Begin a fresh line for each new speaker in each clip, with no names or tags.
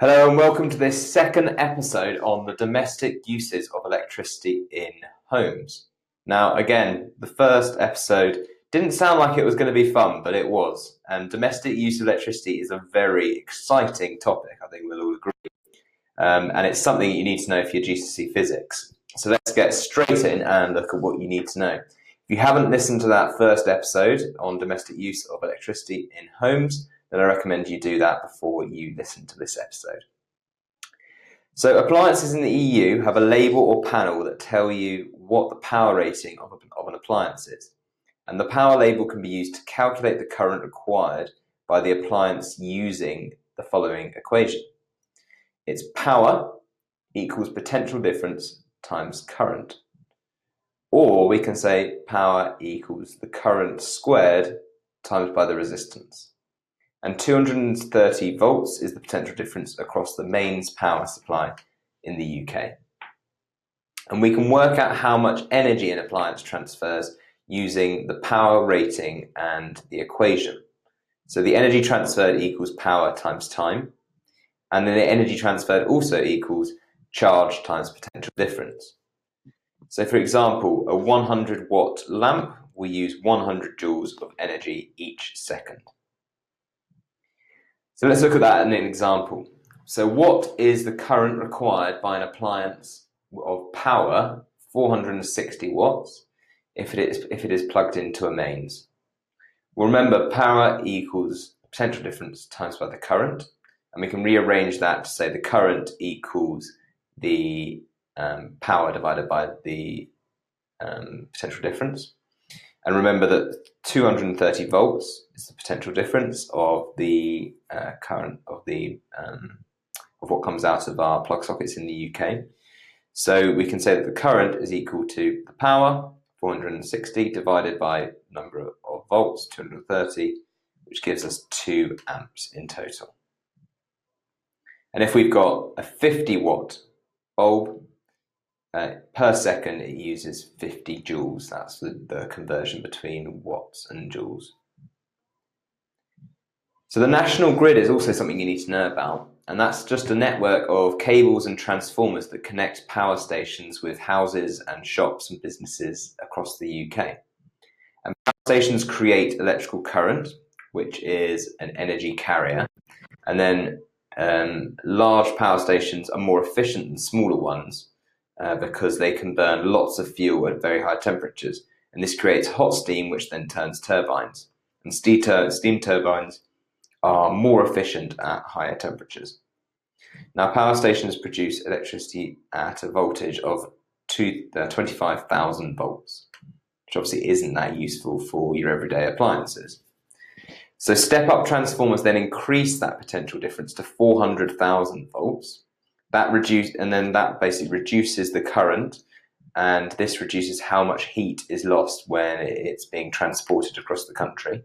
Hello and welcome to this second episode on the domestic uses of electricity in homes. Now, again, the first episode didn't sound like it was going to be fun, but it was. And domestic use of electricity is a very exciting topic, I think we'll all agree. Um, and it's something you need to know for your GCSE physics. So let's get straight in and look at what you need to know. If you haven't listened to that first episode on domestic use of electricity in homes, then I recommend you do that before you listen to this episode. So appliances in the EU have a label or panel that tell you what the power rating of, of an appliance is. And the power label can be used to calculate the current required by the appliance using the following equation. It's power equals potential difference times current. Or we can say power equals the current squared times by the resistance and 230 volts is the potential difference across the mains power supply in the UK. And we can work out how much energy an appliance transfers using the power rating and the equation. So the energy transferred equals power times time, and then the energy transferred also equals charge times potential difference. So for example, a 100 watt lamp will use 100 joules of energy each second. So let's look at that in an example. So what is the current required by an appliance of power 460 watts if it is if it is plugged into a mains? Well, remember power equals potential difference times by the current, and we can rearrange that to say the current equals the um, power divided by the um, potential difference. And remember that 230 volts is the potential difference of the uh, current of the um, of what comes out of our plug sockets in the UK. So we can say that the current is equal to the power 460 divided by number of volts 230, which gives us two amps in total. And if we've got a 50 watt bulb, uh, per second, it uses 50 joules. That's the, the conversion between watts and joules. So the national grid is also something you need to know about, and that's just a network of cables and transformers that connect power stations with houses and shops and businesses across the UK. And power stations create electrical current, which is an energy carrier, and then um, large power stations are more efficient than smaller ones uh, because they can burn lots of fuel at very high temperatures. And this creates hot steam, which then turns turbines. And steam, tur- steam turbines are more efficient at higher temperatures. Now, power stations produce electricity at a voltage of uh, 25,000 volts, which obviously isn't that useful for your everyday appliances. So step up transformers then increase that potential difference to 400,000 volts, that reduce and then that basically reduces the current and this reduces how much heat is lost when it's being transported across the country.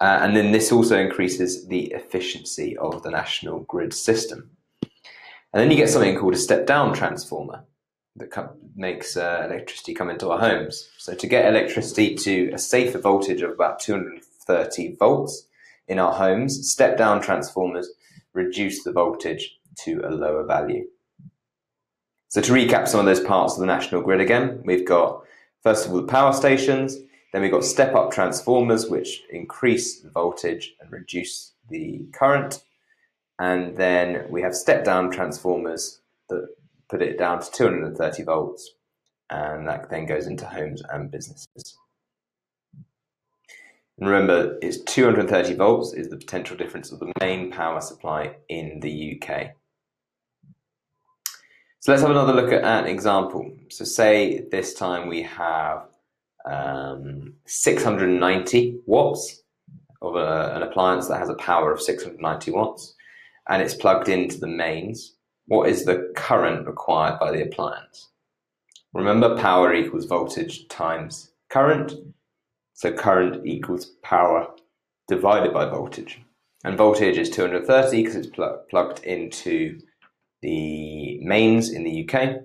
Uh, and then this also increases the efficiency of the national grid system. And then you get something called a step down transformer that makes uh, electricity come into our homes. So to get electricity to a safer voltage of about 230 volts in our homes, step down transformers reduce the voltage to a lower value. So to recap some of those parts of the national grid again, we've got first of all the power stations, then we've got step up transformers which increase the voltage and reduce the current, and then we have step down transformers that put it down to 230 volts, and that then goes into homes and businesses. And remember, it's 230 volts is the potential difference of the main power supply in the UK. So let's have another look at an example. So say this time we have um, 690 watts of a, an appliance that has a power of 690 watts and it's plugged into the mains. What is the current required by the appliance? Remember power equals voltage times current. So current equals power divided by voltage. And voltage is 230 because it's pl plugged into the mains in the UK.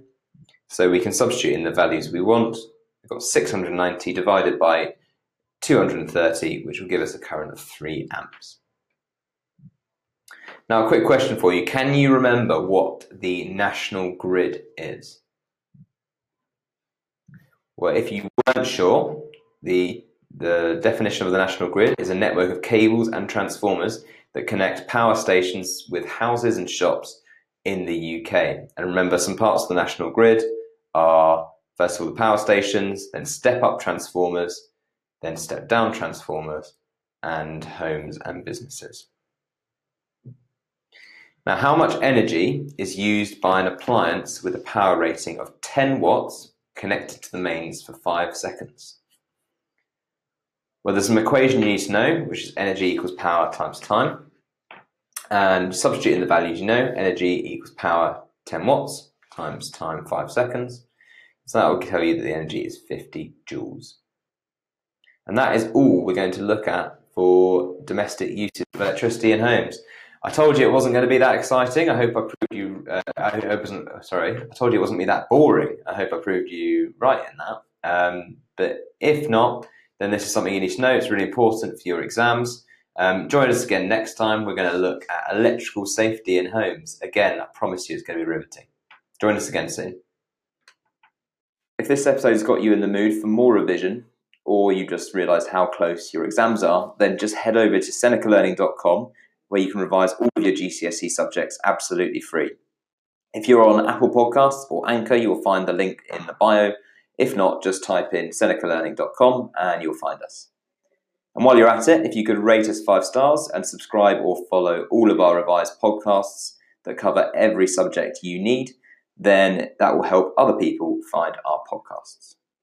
So we can substitute in the values we want. We've got 690 divided by 230, which will give us a current of 3 amps. Now, a quick question for you. Can you remember what the national grid is? Well, if you weren't sure, the, the definition of the national grid is a network of cables and transformers that connect power stations with houses and shops in the UK. And remember, some parts of the national grid are first of all the power stations, then step up transformers, then step down transformers, and homes and businesses. Now, how much energy is used by an appliance with a power rating of 10 watts connected to the mains for 5 seconds? Well, there's an equation you need to know, which is energy equals power times time. And substitute in the values you know, energy equals power 10 watts times time 5 seconds. So that will tell you that the energy is 50 joules. And that is all we're going to look at for domestic uses of electricity in homes. I told you it wasn't going to be that exciting. I hope I proved you. Uh, I hope it wasn't. Sorry, I told you it wasn't be that boring. I hope I proved you right in that. Um, but if not, then this is something you need to know. It's really important for your exams. Um, join us again next time. We're going to look at electrical safety in homes. Again, I promise you, it's going to be riveting. Join us again soon. If this episode has got you in the mood for more revision, or you just realised how close your exams are, then just head over to senecalearning.com where you can revise all of your GCSE subjects absolutely free. If you're on Apple Podcasts or Anchor, you'll find the link in the bio. If not, just type in senecalearning.com and you'll find us. And while you're at it, if you could rate us five stars and subscribe or follow all of our revised podcasts that cover every subject you need, then that will help other people find our podcasts.